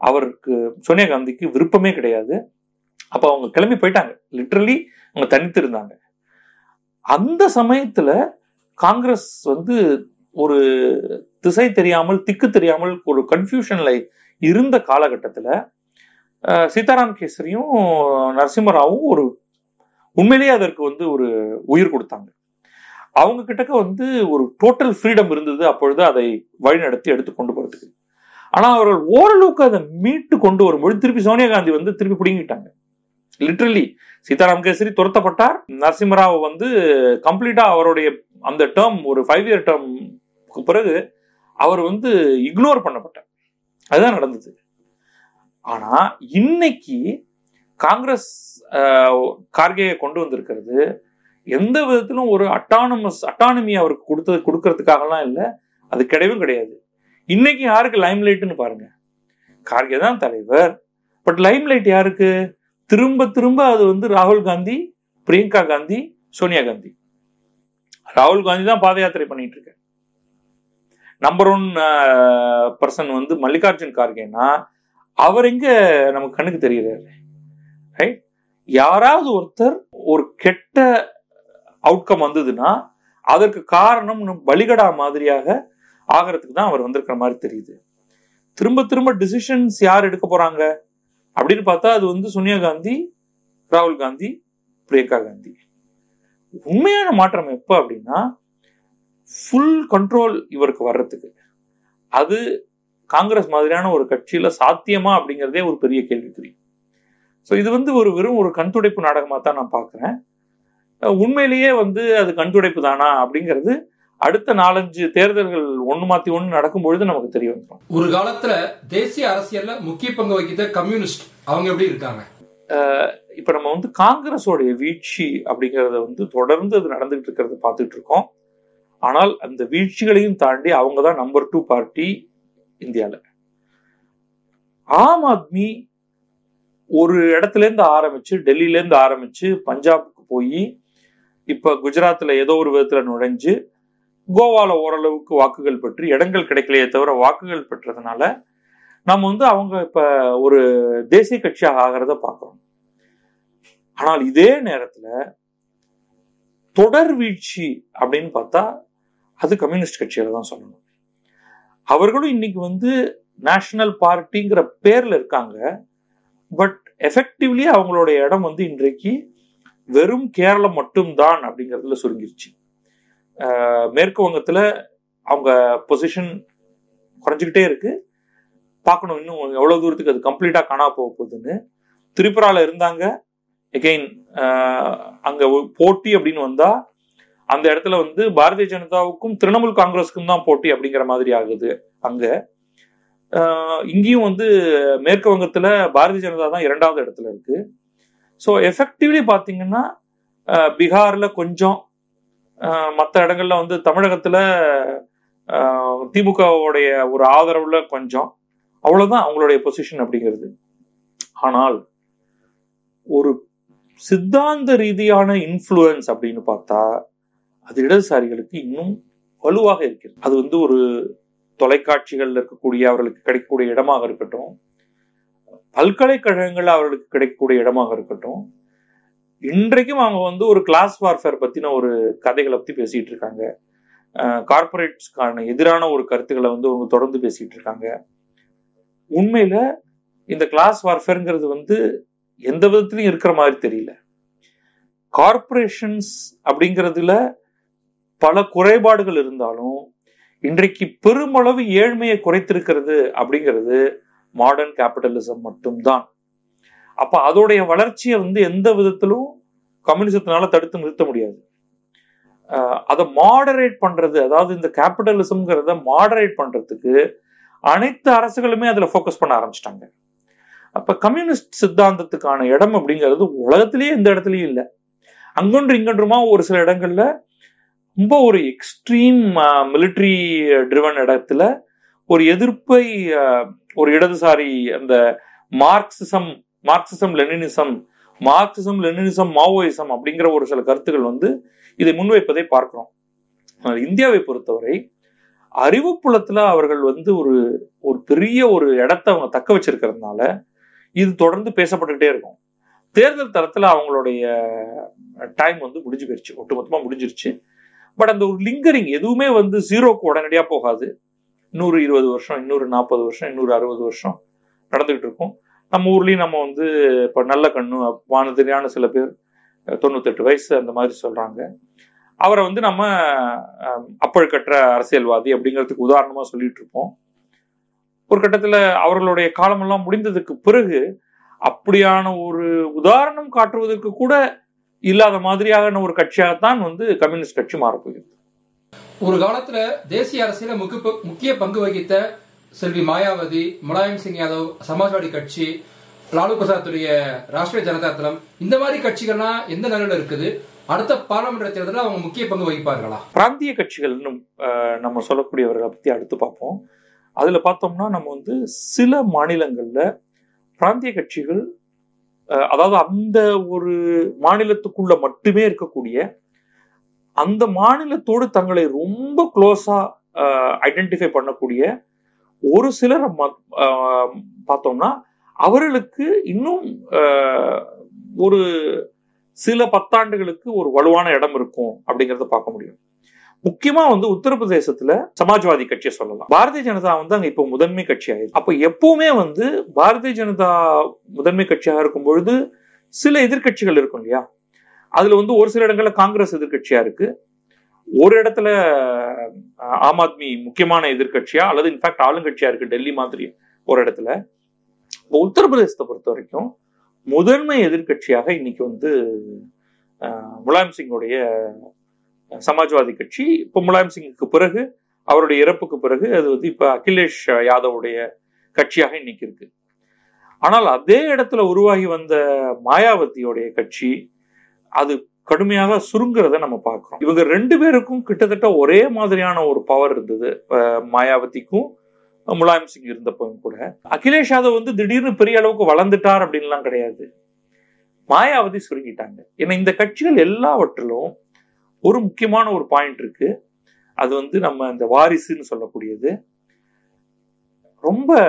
அவருக்கு சோனியா காந்திக்கு விருப்பமே கிடையாது. அப்ப அவங்க கிளம்பி போயிட்டாங்க. லிட்ரலி அவங்க தனித்து இருந்தாங்க. அந்த சமயத்துல காங்கிரஸ் வந்து ஒரு திசை தெரியாமல் திக்கு தெரியாமல் ஒரு கன்ஃபியூஷன்ல இருந்த காலகட்டத்தில் சீதாராம் கேசரியும் நரசிம்மராவும் ஒரு உண்மையிலேயே அதற்கு வந்து ஒரு உயிர் கொடுத்தாங்க. அவங்க கிட்டக்க வந்து ஒரு டோட்டல் ஃப்ரீடம் இருந்தது அப்பொழுது அதை வழிநடத்தி எடுத்து கொண்டு போகிறதுக்கு ஆனால் அவர்கள் ஓரளவுக்கு அதை மீட்டு கொண்டு வரும்பொழுது திருப்பி சோனியா காந்தி வந்து திருப்பி பிடுங்கிட்டாங்க. லிட்ரலி சீதாராம் கேசரி துரத்தப்பட்டார். நரசிம்மராவ் வந்து கம்ப்ளீட்டா அவருடைய அந்த டேர்ம் ஒரு ஃபைவ் இயர் டேர்ம்க்கு பிறகு அவர் வந்து இக்னோர் பண்ணப்பட்டார். அதுதான் நடந்தது. ஆனா இன்னைக்கு காங்கிரஸ் கார்கேயை கொண்டு வந்திருக்கிறது எந்த விதத்திலும் ஒரு அட்டானமஸ் அட்டானமி அவருக்கு கொடுத்தது கொடுக்கறதுக்காகலாம் இல்லை அது கிடையவும் கிடையாது. இன்னைக்கு யாருக்கு லைம் லைட்னு பாருங்க. கார்கே தான் தலைவர். பட் லைம் லைட் யாருக்கு? திரும்ப திரும்ப அது வந்து ராகுல் காந்தி பிரியங்கா காந்தி சோனியா காந்தி. ராகுல் காந்தி தான் பாத யாத்திரை பண்ணிட்டு இருக்க நம்பர் ஒன் பர்சன் வந்து மல்லிகார்ஜுன் கார்கேனா அவர் எங்க நமக்கு கண்ணுக்கு தெரிகிறாரு? ரைட் யாராவது ஒருத்தர் ஒரு கெட்ட அவுட்கம் வந்ததுன்னா அதற்கு காரணம் பலிகடா மாதிரியாக ஆகிறதுக்கு தான் அவர் வந்திருக்கிற மாதிரி தெரியுது. திரும்ப திரும்ப டிசிஷன்ஸ் யார் எடுக்க போறாங்க? அப்படின்னு பார்த்தா அது வந்து சோனியா காந்தி ராகுல் காந்தி பிரியங்கா காந்தி. உண்மையான மாற்றம் எப்போ அப்படின்னா ஃபுல் கண்ட்ரோல் இவருக்கு வர்றதுக்கு. அது காங்கிரஸ் மாதிரியான ஒரு கட்சியில சாத்தியமா அப்படிங்கிறதே ஒரு பெரிய கேள்விக்குறி. ஸோ இது வந்து ஒரு வெறும் ஒரு கண்துடைப்பு நாடகமாக தான் நான் பார்க்குறேன். உண்மையிலேயே வந்து அது கண்துடைப்பு தானா அப்படிங்கிறது அடுத்த நாலஞ்சு தேர்தல்கள் ஒன்று மாற்றி ஒன்று நடக்கும்பொழுது நமக்கு தெரிய வந்துடும் ஒரு காலத்துல தேசிய அரசியல்ல முக்கிய பங்கு வகித்த கம்யூனிஸ்ட் அவங்க எப்படி இருக்காங்க? இப்போ நம்ம வந்து காங்கிரஸோடைய வீழ்ச்சி அப்படிங்கிறத வந்து தொடர்ந்து அது நடந்துகிட்டு இருக்கிறத பார்த்துட்டு இருக்கோம். ஆனால் அந்த வீழ்ச்சிகளையும் தாண்டி அவங்க தான் நம்பர் டூ பார்ட்டி இந்தியாவில் ஆம் ஆத்மி ஒரு இடத்துல இருந்து ஆரம்பிச்சு டெல்லியிலேருந்து ஆரம்பிச்சு பஞ்சாபுக்கு போய் இப்போ குஜராத்தில் ஏதோ ஒரு விதத்தில் நுழைஞ்சு கோவால ஓரளவுக்கு வாக்குகள் பெற்று இடங்கள் கிடைக்கலையே தவிர வாக்குகள் பெற்றதுனால நம்ம வந்து அவங்க இப்போ ஒரு தேசிய கட்சியாக ஆகிறத பார்க்குறோம். ஆனால் இதே நேரத்தில் தொடர் வீழ்ச்சி அப்படின்னு பார்த்தா அது கம்யூனிஸ்ட் கட்சியில தான் சொல்லணும். அவர்களும் இன்னைக்கு வந்து நேஷனல் பார்ட்டிங்கிற பேர்ல இருக்காங்க. பட் எஃபெக்டிவ்லி அவங்களுடைய இடம் வந்து இன்றைக்கு வெறும் கேரளம் மட்டும்தான் அப்படிங்கிறதுல சுருங்கிருச்சு. மேற்கு வங்கத்தில் அவங்க பொசிஷன் குறைஞ்சிக்கிட்டே இருக்கு. பார்க்கணும் இன்னும் எவ்வளோ தூரத்துக்கு அது கம்ப்ளீட்டாக காணா போக போகுதுன்னு. திரிபுராவில் இருந்தாங்க. எகெயின் அங்கே போட்டி அப்படின்னு வந்தால் அந்த இடத்துல வந்து பாரதிய ஜனதாவுக்கும் திரிணாமுல் காங்கிரஸுக்கும் தான் போட்டி அப்படிங்கிற மாதிரி ஆகுது அங்க. இங்கேயும் வந்து மேற்கு வங்கத்துல பாரதிய ஜனதா தான் இரண்டாவது இடத்துல இருக்கு. ஸோ எஃபெக்டிவ்லி பார்த்தீங்கன்னா பீகார்ல கொஞ்சம் மற்ற இடங்கள்ல வந்து தமிழகத்துல திமுகவுடைய ஒரு ஆதரவுல கொஞ்சம். அவ்வளவுதான் அவங்களுடைய பொசிஷன் அப்படிங்கிறது. ஆனால் ஒரு சித்தாந்த ரீதியான இன்ஃப்ளூயன்ஸ் அப்படின்னு பார்த்தா அது இடதுசாரிகளுக்கு இன்னும் வலுவாக இருக்கிறது. அது வந்து ஒரு தொலைக்காட்சிகளில் இருக்கக்கூடிய அவர்களுக்கு கிடைக்கக்கூடிய இடமாக இருக்கட்டும் பல்கலைக்கழகங்கள் அவர்களுக்கு கிடைக்கக்கூடிய இடமாக இருக்கட்டும் இன்றைக்கும் அவங்க வந்து ஒரு கிளாஸ் வார்ஃபேர் பற்றின ஒரு கதைகளை பற்றி பேசிகிட்டு இருக்காங்க. கார்பரேட்ஸ்க்கான எதிரான ஒரு கருத்துக்களை வந்து அவங்க தொடர்ந்து பேசிகிட்டு இருக்காங்க. உண்மையில் இந்த கிளாஸ் வார்ஃபேருங்கிறது வந்து எந்த விதத்துலையும் இருக்கிற மாதிரி தெரியல. கார்பரேஷன்ஸ் அப்படிங்கிறதுல பல குறைபாடுகள் இருந்தாலும் இன்றைக்கு பெருமளவு ஏழ்மையை குறைத்திருக்கிறது அப்படிங்கிறது மாடர்ன் கேபிட்டலிசம் மட்டும்தான். அப்ப அதோடைய வளர்ச்சியை வந்து எந்த விதத்திலும் கம்யூனிசத்தினால தடுத்து நிறுத்த முடியாது. அதை மாடரேட் பண்றது அதாவது இந்த கேபிட்டலிசம்ங்கிறத மாடரேட் பண்றதுக்கு அனைத்து அரசுகளுமே அதுல ஃபோக்கஸ் பண்ண ஆரம்பிச்சிட்டாங்க. அப்ப கம்யூனிஸ்ட் சித்தாந்தத்துக்கான இடம் அப்படிங்கிறது உலகத்திலேயே எந்த இடத்துலயும் இல்லை. அங்கொன்று இங்கொன்றுமா ஒரு சில இடங்கள்ல ரொம்ப ஒரு எக்ஸ்ட்ரீம் மிலிட்ரி ட்ரிவன் இடத்துல ஒரு எதிர்ப்பை ஒரு இடதுசாரி அந்த Marxism Marxism Leninism Marxism Leninism Maoism அப்படிங்கிற ஒரு சில கருத்துக்கள் வந்து இதை முன்வைப்பதை பார்க்கிறோம். இந்தியாவை பொறுத்தவரை அறிவுப்புலத்துல அவர்கள் வந்து ஒரு ஒரு பெரிய ஒரு இடத்தை அவங்க தக்க வச்சிருக்கிறதுனால இது தொடர்ந்து பேசப்பட்டுக்கிட்டே இருக்கும். தேர்தல் தரத்துல அவங்களுடைய டைம் வந்து முடிஞ்சு போயிடுச்சு ஒட்டுமொத்தமா முடிஞ்சிருச்சு. பட் அந்த ஒரு லிங்கரிங் எதுவுமே வந்து ஜீரோக்கு உடனடியாக போகாது. இன்னொரு இருபது வருஷம் இன்னொரு நாற்பது வருஷம் இன்னொரு அறுபது வருஷம் நடந்துக்கிட்டு இருக்கும். நம்ம ஊர்லேயும் நம்ம வந்து இப்போ நல்ல கண்ணு வானதிரியான சில பேர் தொண்ணூத்தெட்டு வயசு அந்த மாதிரி சொல்கிறாங்க அவரை வந்து நம்ம அப்பழுக்கற்ற அரசியல்வாதி அப்படிங்கிறதுக்கு உதாரணமாக சொல்லிட்டு இருப்போம். ஒரு கட்டத்தில் அவர்களுடைய காலமெல்லாம் முடிந்ததுக்கு பிறகு அப்படியான ஒரு உதாரணம் காட்டுவதற்கு கூட இல்லாத மாதிரியான ஒரு கட்சியாகத்தான் வந்து கம்யூனிஸ்ட் கட்சி மாறப்போகிறது. ஒரு காலத்துல தேசிய அரசியல முக்கிய பங்கு வகித்த செல்வி மாயாவதி முலாயம் சிங் யாதவ் சமாஜ்வாடி கட்சி லாலு பிரசாத்துடைய ராஷ்டிரிய ஜனதா தளம் இந்த மாதிரி கட்சிகள்லாம் எந்த நிலையில இருக்குது? அடுத்த பாராளுமன்ற தேர்தலில் அவங்க முக்கிய பங்கு வகிப்பார்களா? பிராந்திய கட்சிகள்னு அஹ், நம்ம சொல்லக்கூடியவர்களை பத்தி அடுத்து பார்ப்போம். அதுல பார்த்தோம்னா நம்ம வந்து சில மாநிலங்கள்ல பிராந்திய கட்சிகள் அதாவது அந்த ஒரு மாநிலத்துக்குள்ள மட்டுமே இருக்கக்கூடிய அந்த மாநிலத்தோடு தங்களை ரொம்ப க்ளோஸா ஐடென்டிஃபை பண்ணக்கூடிய ஒரு சிலர் பார்த்தோம்னா அவர்களுக்கு இன்னும் ஒரு சில பத்தாண்டுகளுக்கு ஒரு வலுவான இடம் இருக்கும் அப்படிங்கிறத பார்க்க முடியும். முக்கியமா வந்து உத்தரப்பிரதேசத்துல சமாஜ்வாதி கட்சியை சொல்லலாம். பாரதிய ஜனதா வந்து அங்க இப்போ முதன்மை கட்சி ஆயிடுச்சு அப்ப எப்பவுமே வந்து பாரதிய ஜனதா முதன்மை கட்சியாக இருக்கும் பொழுது சில எதிர்க்கட்சிகள் இருக்கும் இல்லையா? அதுல வந்து ஒரு சில இடங்கள்ல காங்கிரஸ் எதிர்க்கட்சியா இருக்கு. ஒரு இடத்துல ஆம் ஆத்மி முக்கியமான எதிர்க்கட்சியா? அல்லது இன்ஃபேக்ட் ஆளுங்கட்சியா இருக்கு டெல்லி மாதிரி ஒரு இடத்துல. இப்போ உத்தரப்பிரதேசத்தை பொறுத்த வரைக்கும் முதன்மை எதிர்க்கட்சியாக இன்னைக்கு வந்து முலாயம் சிங்கோடைய சமாஜ்வாதி கட்சி இப்போ முலாயம் சிங்குக்கு பிறகு அவருடைய இறப்புக்கு பிறகு அது வந்து இப்போ அகிலேஷ் யாதவுடைய கட்சியாக இன்னைக்கு இருக்கு. ஆனால் அதே இடத்துல உருவாகி வந்த மாயாவதியோடைய கட்சி அது கடுமையாக சுருங்கிறத நம்ம பார்க்குறோம். இவங்க ரெண்டு பேருக்கும் கிட்டத்தட்ட ஒரே மாதிரியான ஒரு பவர் இருந்தது மாயாவதிக்கும் முலாயம் சிங் இருந்தப்பவும் கூட. அகிலேஷ் யாதவ் வந்து திடீர்னு பெரிய அளவுக்கு வளர்ந்துட்டார் அப்படின்லாம் கிடையாது. மாயாவதி சுருங்கிட்டாங்க. ஏன்னா இந்த கட்சிகள் எல்லாவற்றிலும் ஒரு முக்கியமான ஒரு பாயிண்ட் இருக்கு. அது வந்து நம்ம இந்த வாரிசுன்னு சொல்லக்கூடியது. ரொம்ப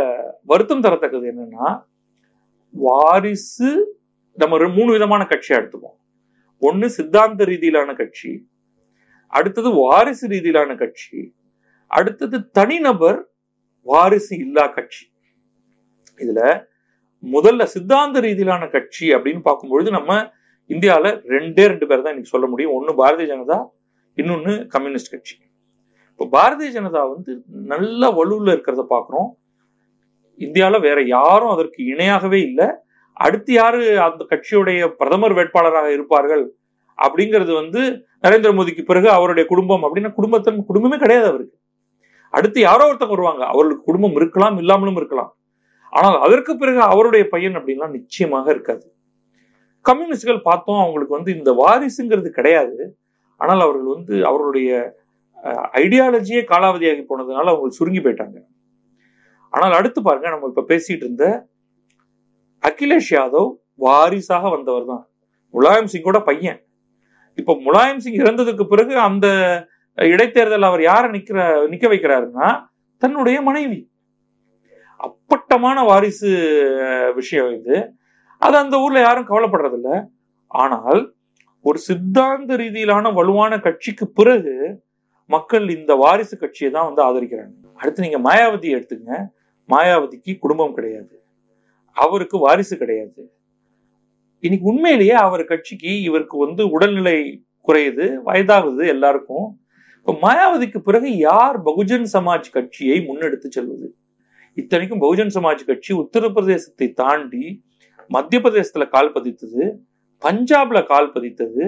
வருத்தம் தரத்தக்கது என்னன்னா வாரிசு நம்ம மூணு விதமான கட்சியா எடுத்துப்போம் ஒன்னு சித்தாந்த ரீதியிலான கட்சி அடுத்தது வாரிசு ரீதியிலான கட்சி அடுத்தது தனிநபர் வாரிசு இல்லா கட்சி. இதுல முதல்ல சித்தாந்த ரீதியிலான கட்சி அப்படின்னு பார்க்கும்பொழுது நம்ம இந்தியாவில் ரெண்டே ரெண்டு பேர் தான் இன்னைக்கு சொல்ல முடியும். ஒன்று பாரதிய ஜனதா இன்னொன்று கம்யூனிஸ்ட் கட்சி. இப்போ பாரதிய ஜனதா வந்து நல்ல வலுவில் இருக்கிறத பார்க்குறோம் இந்தியாவில் வேற யாரும் அதற்கு இணையாகவே இல்லை. அடுத்து யாரு அந்த கட்சியுடைய பிரதமர் வேட்பாளராக இருப்பார்கள் அப்படிங்கிறது வந்து நரேந்திர மோடிக்கு பிறகு அவருடைய குடும்பம் அப்படின்னா குடும்பத்தின் குடும்பமே கிடையாது அவருக்கு. அடுத்து யாரோ ஒருத்தங்க வருவாங்க. அவர்களுக்கு குடும்பம் இருக்கலாம் இல்லாமலும் இருக்கலாம். ஆனால் அதற்கு பிறகு அவருடைய பையன் அப்படின்லாம் நிச்சயமாக இருக்காது. கம்யூனிஸ்ட்கள் பார்த்தோம் அவங்களுக்கு வந்து இந்த வாரிசுங்கிறது கிடையாது. ஆனால் அவர்கள் வந்து அவர்களுடைய ஐடியாலஜியே காலாவதியாகி போனதுனால அவங்க சுருங்கி போயிட்டாங்க. ஆனால் அடுத்து பாருங்க நம்ம இப்ப பேசிட்டு இருந்த அகிலேஷ் யாதவ் வாரிசாக வந்தவர் தான் முலாயம் சிங்கோட பையன். இப்ப முலாயம் சிங் இறந்ததுக்கு பிறகு அந்த இடைத்தேர்தல் அவர் யாரை நிக்கிற நிக்க வைக்கிறாருன்னா தன்னுடைய மனைவி. அப்பட்டமான வாரிசு விஷயம் இது. அது அந்த ஊர்ல யாரும் கவலைப்படுறதில்ல. ஆனால் ஒரு சித்தாந்த ரீதியிலான வலுவான கட்சிக்கு பிறகு மக்கள் இந்த வாரிசு கட்சியை தான் வந்து ஆதரிக்கிறாங்க. அடுத்து நீங்க மாயாவதி எடுத்துங்க மாயாவதிக்கு குடும்பம் கிடையாது. அவருக்கு வாரிசு கிடையாது. இன்னைக்கு உண்மையிலேயே அவர் கட்சிக்கு இவருக்கு வந்து உடல்நிலை குறையுது வயதாகுது எல்லாருக்கும். இப்ப மாயாவதிக்கு பிறகு யார் பகுஜன் சமாஜ் கட்சியை முன்னெடுத்து செல்வது? இத்தனைக்கும் பகுஜன் சமாஜ் கட்சி உத்தரப்பிரதேசத்தை தாண்டி மத்திய பிரதேசத்துல கால் பதித்தது பஞ்சாப்ல கால் பதித்தது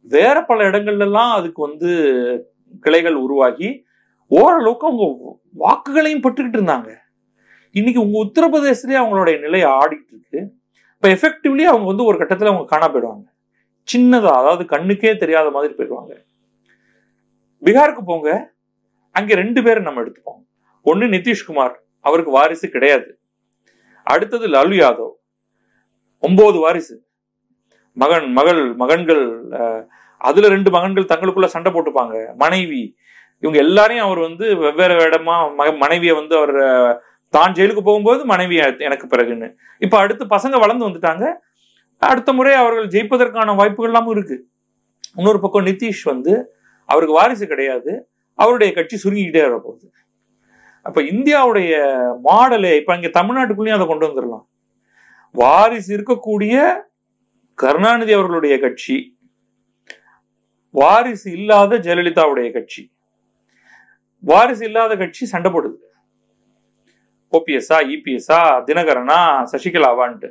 வேற பல இடங்கள்லாம் அதுக்கு வந்து கிளைகள் உருவாகி ஓரளவுக்கு அவங்க வாக்குகளையும் பெற்றுக்கிட்டு இருந்தாங்க. இன்னைக்கு உங்க உத்தரப்பிரதேசத்திலே அவங்களுடைய நிலை ஆடிட்டு இருக்கு. இப்போ எஃபெக்டிவ்லி அவங்க வந்து ஒரு கட்டத்தில் அவங்க காணா போயிடுவாங்க. சின்னதாக அதாவது கண்ணுக்கே தெரியாத மாதிரி போயிடுவாங்க. பீகாருக்கு போங்க அங்கே ரெண்டு பேரை நம்ம எடுத்துப்போம். ஒன்று நிதிஷ்குமார் அவருக்கு வாரிசு கிடையாது. அடுத்தது லாலு யாதவ். ஒன்பது வாரிசு. மகன் மகள் மகன்கள் அதுல ரெண்டு மகன்கள் தங்களுக்குள்ள சண்டை போட்டுப்பாங்க. மனைவி. இவங்க எல்லாரையும் அவர் வந்து வெவ்வேறு இடமா மனைவியை வந்து அவர் தான் ஜெயிலுக்கு போகும்போது மனைவி எனக்கு பிறகுன்னு. இப்ப அடுத்து பசங்க வளர்ந்து வந்துட்டாங்க. அடுத்த முறை அவர்கள் ஜெயிப்பதற்கான வாய்ப்புகள் எல்லாமும் இருக்கு. இன்னொரு பக்கம் நிதிஷ் வந்து அவருக்கு வாரிசு கிடையாது. அவருடைய கட்சி சுருங்கிக்கிட்டே வரப்போகுது. அப்ப இந்தியாவுடைய மாடலை இப்ப இங்க தமிழ்நாட்டுக்குள்ளேயும் அதை கொண்டு வந்துடலாம். வாரிசு இருக்கக்கூடிய கருணாநிதி அவர்களுடைய கட்சி வாரிசு இல்லாத ஜெயலலிதாவுடைய கட்சி. வாரிசு இல்லாத கட்சி சண்டை போடுது. ஓபிஎஸ்ஆ இபிஎஸ்ஆ தினகரனா சசிகலாவான்ட்டு.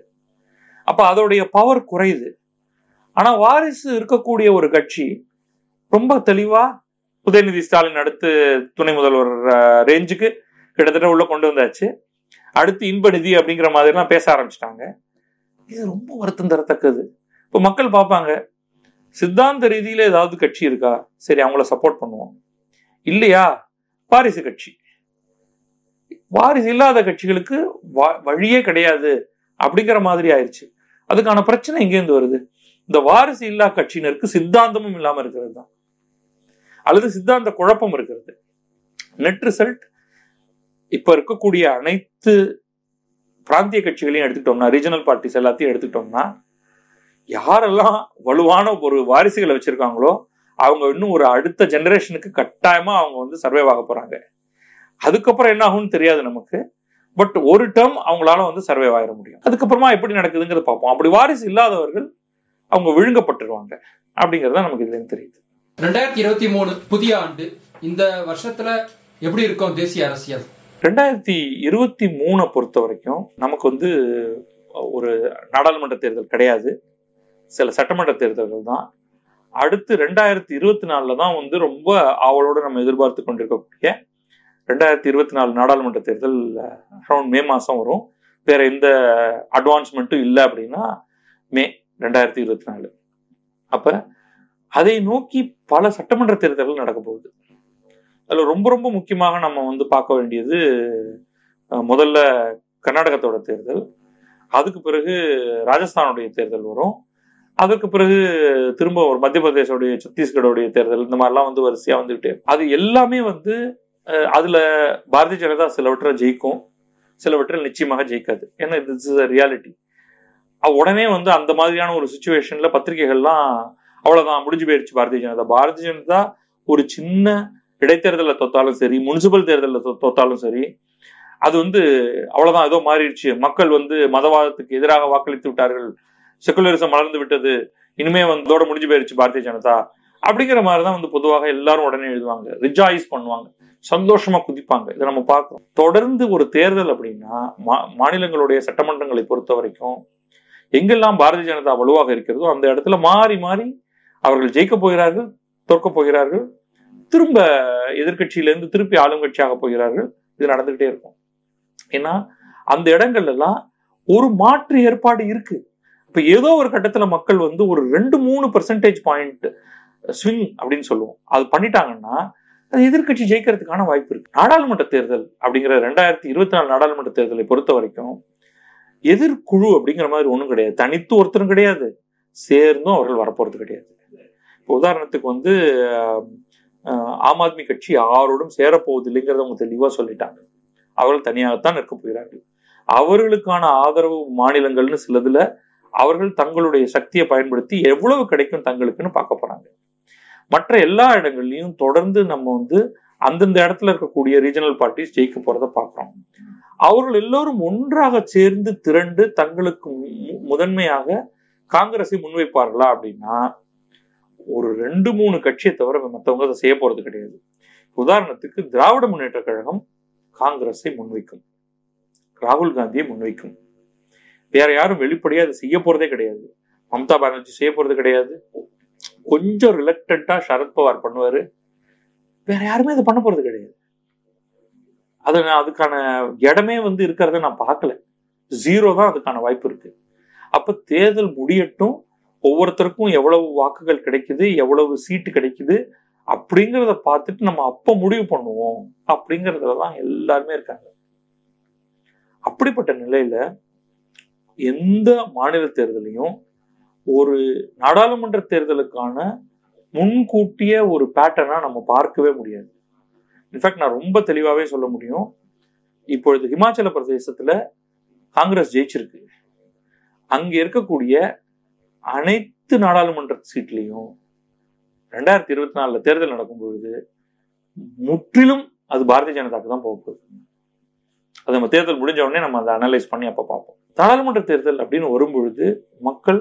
அப்ப அதோடைய பவர் குறையுது. ஆனா வாரிசு இருக்கக்கூடிய ஒரு கட்சி ரொம்ப தெளிவா உதயநிதி ஸ்டாலின் அடுத்து துணை முதல்வர் ரேஞ்சுக்கு கிட்டத்தட்ட உள்ள கொண்டு வந்தாச்சு. அடுத்து இன்ப நிதி அப்படிங்கிற மாதிரிலாம் பேச ஆரம்பிச்சிட்டாங்க. இது ரொம்ப வருத்தம் தரத்தக்கது. இப்போ மக்கள் பார்ப்பாங்க சித்தாந்த ரீதியில ஏதாவது கட்சி இருக்கா? சரி அவங்கள சப்போர்ட் பண்ணுவோம். இல்லையா? வாரிசு கட்சி. வாரிசு இல்லாத கட்சிகளுக்கு வழியே கிடையாது அப்படிங்கிற மாதிரி ஆயிடுச்சு அதுக்கான பிரச்சனை எங்கேருந்து வருது? இந்த வாரிசு இல்லா கட்சியினருக்கு சித்தாந்தமும் இல்லாம இருக்கிறது தான். அல்லது சித்தாந்த குழப்பம் இருக்கிறது. நெட் ரிசல்ட் இப்ப இருக்கக்கூடிய அனைத்து பிராந்திய கட்சிகளையும் எடுத்துக்கிட்டோம்னா ரீஜனல் பார்ட்டிஸ் எல்லாத்தையும் எடுத்துக்கிட்டோம்னா யாரெல்லாம் வலுவான ஒரு வாரிசுகளை வச்சிருக்காங்களோ அவங்க இன்னும் ஒரு அடுத்த ஜெனரேஷனுக்கு கட்டாயமா அவங்க வந்து சர்வைவ் ஆக போறாங்க. அதுக்கப்புறம் என்ன ஆகும்னு தெரியாது நமக்கு. பட் ஒரு டேர்ம் அவங்களால வந்து சர்வைவ் ஆயிட முடியும். அதுக்கப்புறமா எப்படி நடக்குதுங்கிறத பார்ப்போம். அப்படி வாரிசு இல்லாதவர்கள் அவங்க விழுங்கப்பட்டுருவாங்க. அப்படிங்கிறது தான் நமக்கு இதுல தெரியுது. ரெண்டாயிரத்தி இருபத்தி மூணு புதிய ஆண்டு இந்த வருஷத்துல எப்படி இருக்கும் தேசிய அரசியல்? ரெண்டாயிரத்தி இருபத்தி மூணை பொறுத்த வரைக்கும் நமக்கு வந்து ஒரு நாடாளுமன்ற தேர்தல் கிடையாது. சில சட்டமன்ற தேர்தல்கள் தான். அடுத்து ரெண்டாயிரத்தி இருபத்தி நாலில் தான் வந்து ரொம்ப ஆவலோடு நம்ம எதிர்பார்த்து கொண்டிருக்கக்கூடிய ரெண்டாயிரத்தி இருபத்தி நாலு நாடாளுமன்ற தேர்தல் அரௌண்ட் மே மாதம் வரும். வேற எந்த அட்வான்ஸ்மெண்ட்டும் இல்லை அப்படின்னா மே ரெண்டாயிரத்தி இருபத்தி நாலு. அப்போ அதை நோக்கி பல சட்டமன்ற தேர்தல்கள் நடக்க போகுது. அதில் ரொம்ப ரொம்ப முக்கியமாக நம்ம வந்து பார்க்க வேண்டியது முதல்ல கர்நாடகத்தோட தேர்தல். அதுக்கு பிறகு ராஜஸ்தானுடைய தேர்தல் வரும். அதுக்கு பிறகு திரும்ப ஒரு மத்திய பிரதேசோடைய சத்தீஸ்கடோடைய தேர்தல் இந்த மாதிரிலாம் வந்து வரிசையாக வந்துக்கிட்டே அது எல்லாமே வந்து அதில் பாரதிய ஜனதா சிலவற்றை ஜெயிக்கும். சிலவற்றில் நிச்சயமாக ஜெயிக்காது. ஏன்னா திஸ் இஸ் ரியாலிட்டி உடனே வந்து அந்த மாதிரியான ஒரு சுச்சுவேஷனில் பத்திரிகைகள்லாம் அவ்வளோதான் முடிஞ்சு போயிடுச்சு பாரதிய ஜனதா. பாரதிய ஜனதா ஒரு சின்ன இடைத்தேர்தலில் தோத்தாலும் சரி முனிசிபல் தேர்தலில் தோ- தோத்தாலும் சரி அது வந்து அவ்வளோதான் ஏதோ மாறிடுச்சு. மக்கள் வந்து மதவாதத்துக்கு எதிராக வாக்களித்து விட்டார்கள். செகுலரிசம் மலர்ந்து விட்டது. இனிமே வந்து இதோட முடிஞ்சு போயிடுச்சு பாரதிய ஜனதா. அப்படிங்கிற மாதிரி தான் வந்து பொதுவாக எல்லாரும் உடனே எழுதுவாங்க. ரிஜாய்ஸ் பண்ணுவாங்க. சந்தோஷமா குதிப்பாங்க. இதை நம்ம பார்க்கிறோம். தொடர்ந்து ஒரு தேர்தல் அப்படின்னா மா- மாநிலங்களுடைய சட்டமன்றங்களை பொறுத்த வரைக்கும் எங்கெல்லாம் பாரதிய ஜனதா வலுவாக இருக்கிறதோ அந்த இடத்துல மாறி மாறி அவர்கள் ஜெயிக்க போகிறார்கள் தோற்க போகிறார்கள் திரும்ப எதிர்கட்சியிலேருந்து திருப்பி ஆளுங்கட்சியாக போகிறார்கள். இது நடந்துகிட்டே இருக்கும். ஏன்னா அந்த இடங்கள்லாம் ஒரு மாற்று ஏற்பாடு இருக்கு. இப்ப ஏதோ ஒரு கட்டத்துல மக்கள் வந்து ஒரு ரெண்டு மூணு பர்சன்டேஜ் பாயிண்ட் ஸ்விங் அப்படின்னு சொல்லுவோம். அது பண்ணிட்டாங்கன்னா அது எதிர்க்கட்சி ஜெயிக்கிறதுக்கான வாய்ப்பு இருக்கு. நாடாளுமன்ற தேர்தல் அப்படிங்கிற ரெண்டாயிரத்தி இருபத்தி நாலு நாடாளுமன்ற தேர்தலை பொறுத்த வரைக்கும் எதிர்குழு அப்படிங்கிற மாதிரி ஒன்றும் கிடையாது. தனித்து ஒருத்தரும் கிடையாது. சேர்ந்தும் அவர்கள் வரப்போறது கிடையாது. இப்போ உதாரணத்துக்கு வந்து ஆம் ஆத்மி கட்சி யாரோடும் சேரப்போவதில்லைங்கிறத அவங்க தெளிவா சொல்லிட்டாங்க. அவர்கள் தனியாகத்தான் நிற்க போகிறார்கள். அவர்களுக்கான ஆதரவு மாநிலங்கள்னு சிலதுல அவர்கள் தங்களுடைய சக்தியை பயன்படுத்தி எவ்வளவு கிடைக்கும் தங்களுக்குன்னு பார்க்க போறாங்க. மற்ற எல்லா இடங்கள்லையும் தொடர்ந்து நம்ம வந்து அந்தந்த இடத்துல இருக்கக்கூடிய ரீஜனல் பார்ட்டிஸ் ஜெயிக்க போறத பார்க்குறோம். அவர்கள் எல்லோரும் ஒன்றாக சேர்ந்து திரண்டு தங்களுக்கு மு- முதன்மையாக காங்கிரஸை முன்வைப்பார்களா அப்படின்னா ஒரு ரெண்டு மூணு கட்சியை தவிர மற்றவங்க அதை செய்ய போறது கிடையாது. உதாரணத்துக்கு திராவிட முன்னேற்ற கழகம் காங்கிரஸை முன்வைக்கும். ராகுல் காந்தியை முன்வைக்கும். வேற யாரும் வெளிப்படையா அதை செய்ய போறதே கிடையாது. மம்தா பானர்ஜி செய்ய போறது கிடையாது. கொஞ்சம் ரிலக்டண்டா சரத்பவார் பண்ணுவாரு. வேற யாருமே அதை பண்ண போறது கிடையாது. அது நான் அதுக்கான இடமே வந்து இருக்கிறத நான் பார்க்கல. ஜீரோ தான் அதுக்கான வாய்ப்பு இருக்கு. அப்ப தேர்தல் முடியட்டும் ஒவ்வொருத்தருக்கும் எவ்வளவு வாக்குகள் கிடைக்குது எவ்வளவு சீட்டு கிடைக்குது அப்படிங்கிறத பார்த்துட்டு நம்ம அப்போ முடிவு பண்ணுவோம் அப்படிங்கிறதுல தான் எல்லாருமே இருக்காங்க. அப்படிப்பட்ட நிலையில எந்த மாநில தேர்தலையும் ஒரு நாடாளுமன்ற தேர்தலுக்கான முன்கூட்டிய ஒரு பேட்டர்னா நம்ம பார்க்கவே முடியாது. இன்ஃபேக்ட் நான் ரொம்ப தெளிவாகவே சொல்ல முடியும். இப்பொழுது ஹிமாச்சல பிரதேசத்துல காங்கிரஸ் ஜெயிச்சிருக்கு. அங்க இருக்கக்கூடிய அனைத்து நாடாளுமன்ற சீட்லையும் ரெண்டாயிரத்தி இருபத்தி நாலுல தேர்தல் நடக்கும் பொழுது முற்றிலும் அது பாரதிய ஜனதாக்கு தான் போக போகுது. அது நம்ம தேர்தல் முடிஞ்ச உடனே நம்ம அதை அனலைஸ் பண்ணி அப்ப பார்ப்போம். நாடாளுமன்ற தேர்தல் அப்படின்னு வரும்பொழுது மக்கள்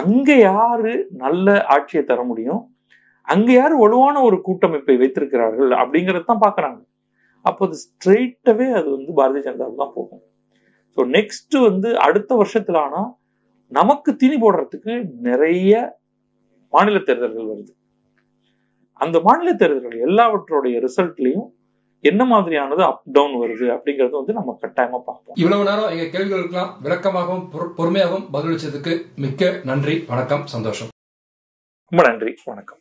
அங்க யாரு நல்ல ஆட்சியை தர முடியும்? அங்க யாரு வலுவான ஒரு கூட்டமைப்பை வைத்திருக்கிறார்கள் அப்படிங்கறத தான் பாக்குறாங்க அப்போ அது ஸ்ட்ரெயிட்டாவே அது வந்து பாரதிய ஜனதாவுக்கு தான் போகும். ஸோ நெக்ஸ்ட் வந்து அடுத்த வருஷத்துல ஆனால் நமக்கு தீனி போடுறதுக்கு நிறைய மாநில தேர்தல்கள் வருது. அந்த மாநில தேர்தல்கள் எல்லாவற்றோடைய ரிசல்ட்லயும் என்ன மாதிரியானது அப் டவுன் வருது அப்படிங்கறது வந்து நம்ம கட்டாயமா பார்ப்போம். இவ்வளவு நேரம் எங்க கேள்விகளுக்கெல்லாம் விளக்கமாகவும் பொறு- பொறுமையாகவும் பதிலளிச்சதுக்கு மிக்க நன்றி வணக்கம் சந்தோஷம். ரொம்ப நன்றி வணக்கம்.